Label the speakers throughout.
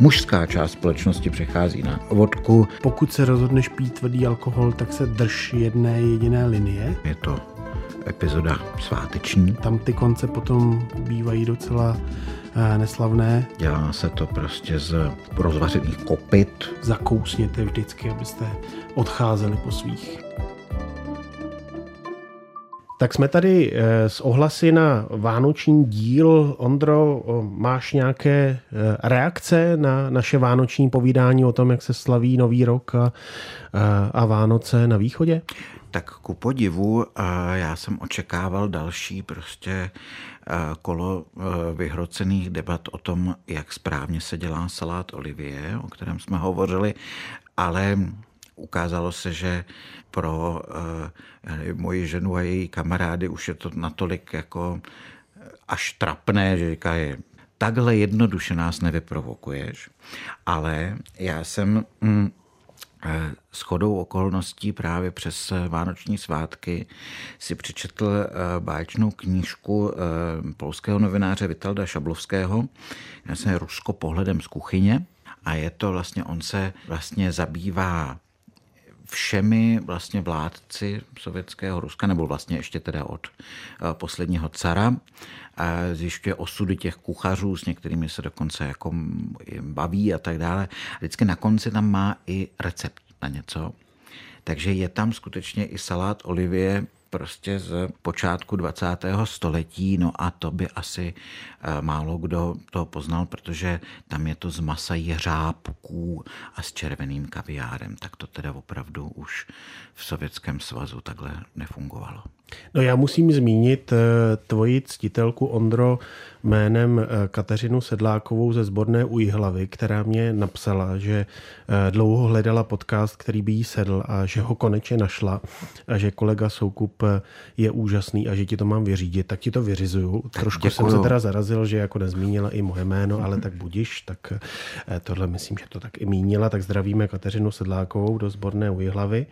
Speaker 1: mužská část společnosti přechází na vodku.
Speaker 2: Pokud se rozhodneš pít tvrdý alkohol, tak se drž jedné jediné linie.
Speaker 1: Je to epizoda sváteční.
Speaker 2: Tam ty konce potom bývají docela eh, neslavné.
Speaker 1: Dělá se to prostě z rozvařených kopit.
Speaker 2: Zakousněte vždycky, abyste odcházeli po svých. Tak jsme tady eh, s ohlasy na vánoční díl. Ondro, máš nějaké eh, reakce na naše vánoční povídání o tom, jak se slaví Nový rok a, a Vánoce na východě?
Speaker 1: Tak ku podivu, já jsem očekával další prostě kolo vyhrocených debat o tom, jak správně se dělá salát olivie, o kterém jsme hovořili, ale ukázalo se, že pro nevím, moji ženu a její kamarády už je to natolik jako až trapné, že říkají, takhle jednoduše nás nevyprovokuješ. Ale já jsem mm, Eh, s chodou okolností právě přes eh, vánoční svátky si přečetl eh, báječnou knížku polského novináře Vitalda Šablovského, se Rusko pohledem z kuchyně. A je to vlastně, on se vlastně zabývá všemi vlastně vládci sovětského Ruska, nebo vlastně ještě teda od posledního cara. A zjišťuje osudy těch kuchařů, s některými se dokonce jako baví a tak dále. Vždycky na konci tam má i recept na něco. Takže je tam skutečně i salát olivie prostě z počátku 20. století, no a to by asi eh, málo kdo to poznal, protože tam je to z masa jeřábků a s červeným kaviárem. Tak to teda opravdu už v Sovětském svazu takhle nefungovalo.
Speaker 2: No já musím zmínit eh, tvoji ctitelku Ondro jménem eh, Kateřinu Sedlákovou ze Zborné Ujhlavy, která mě napsala, že eh, dlouho hledala podcast, který by jí sedl a že ho konečně našla a že kolega Soukup je úžasný a že ti to mám vyřídit, tak ti to vyřizuju. Trošku děkuju. jsem se teda zarazil, že jako nezmínila i moje jméno, ale tak budiš, tak tohle myslím, že to tak i mínila, tak zdravíme Kateřinu Sedlákovou do Zborné Ujhlavy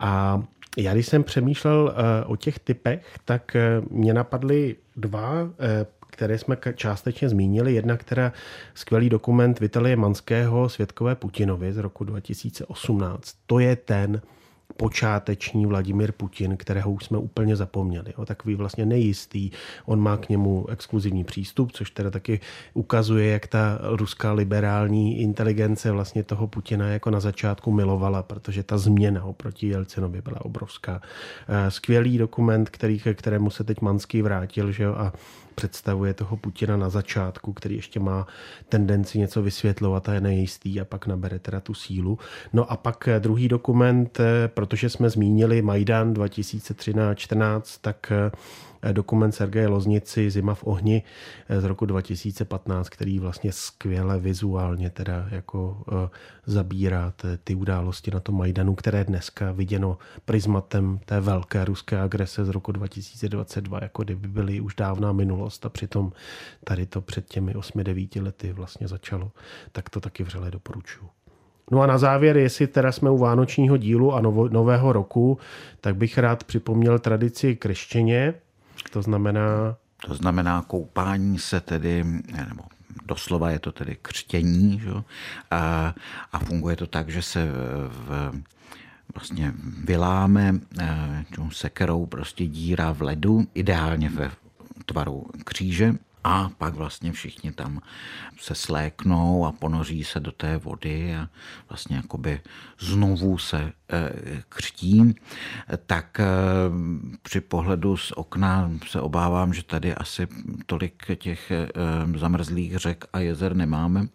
Speaker 2: a já když jsem přemýšlel o těch typech, tak uh, mě napadly dva, uh, které jsme částečně zmínili. Jedna, která skvělý dokument Vitalie Manského Světkové Putinovi z roku 2018. To je ten, počáteční Vladimir Putin, kterého už jsme úplně zapomněli. O takový vlastně nejistý. On má k němu exkluzivní přístup, což teda taky ukazuje, jak ta ruská liberální inteligence vlastně toho Putina jako na začátku milovala, protože ta změna oproti Jelcinovi byla obrovská. Eh, skvělý dokument, který, ke kterému se teď Manský vrátil, že jo, a představuje toho Putina na začátku, který ještě má tendenci něco vysvětlovat a je nejistý a pak nabere teda tu sílu. No a pak eh, druhý dokument, eh, protože jsme zmínili Majdan 2013-14, tak eh, dokument Sergeje Loznici Zima v ohni eh, z roku 2015, který vlastně skvěle vizuálně teda jako eh, zabírá ty události na tom Majdanu, které dneska viděno prismatem té velké ruské agrese z roku 2022, jako kdyby byly už dávná minulost a přitom tady to před těmi 8-9 lety vlastně začalo, tak to taky vřele doporučuju. No a na závěr, jestli teda jsme u vánočního dílu a nového roku, tak bych rád připomněl tradici křesťeně, to znamená...
Speaker 1: To znamená koupání se tedy, nebo doslova je to tedy křtění, že? A, a funguje to tak, že se v, vlastně vyláme eh, sekerou prostě díra v ledu, ideálně ve tvaru kříže a pak vlastně všichni tam se sléknou a ponoří se do té vody a vlastně jakoby znovu se eh, křtí, tak eh, při pohledu z okna se obávám, že tady asi tolik těch eh, zamrzlých řek a jezer nemáme,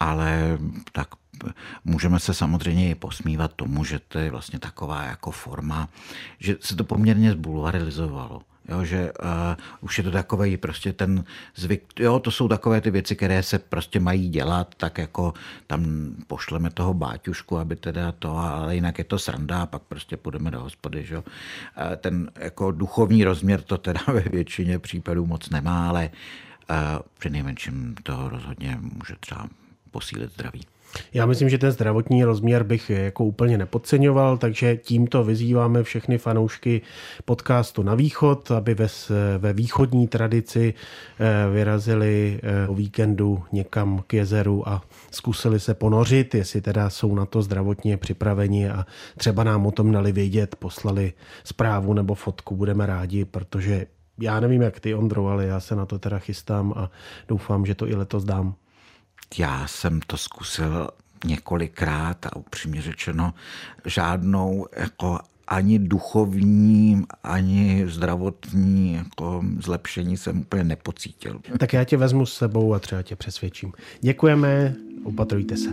Speaker 1: ale tak můžeme se samozřejmě i posmívat tomu, že to je vlastně taková jako forma, že se to poměrně zbulvarizovalo. Jo, že uh, už je to takový prostě ten zvyk, jo, to jsou takové ty věci, které se prostě mají dělat, tak jako tam pošleme toho báťušku, aby teda to, ale jinak je to sranda a pak prostě půjdeme do hospody, že. Uh, ten jako duchovní rozměr to teda ve většině případů moc nemá, ale uh, při nejmenším to rozhodně může třeba posílit zdraví.
Speaker 2: Já myslím, že ten zdravotní rozměr bych jako úplně nepodceňoval, takže tímto vyzýváme všechny fanoušky podcastu na východ, aby ve, ve východní tradici eh, vyrazili eh, o víkendu někam k jezeru a zkusili se ponořit, jestli teda jsou na to zdravotně připraveni a třeba nám o tom dali vědět, poslali zprávu nebo fotku, budeme rádi, protože já nevím, jak ty, Ondro, ale já se na to teda chystám a doufám, že to i letos dám.
Speaker 1: Já jsem to zkusil několikrát a upřímně řečeno žádnou jako ani duchovní, ani zdravotní jako zlepšení jsem úplně nepocítil.
Speaker 2: Tak já tě vezmu s sebou a třeba tě přesvědčím. Děkujeme, opatrujte se.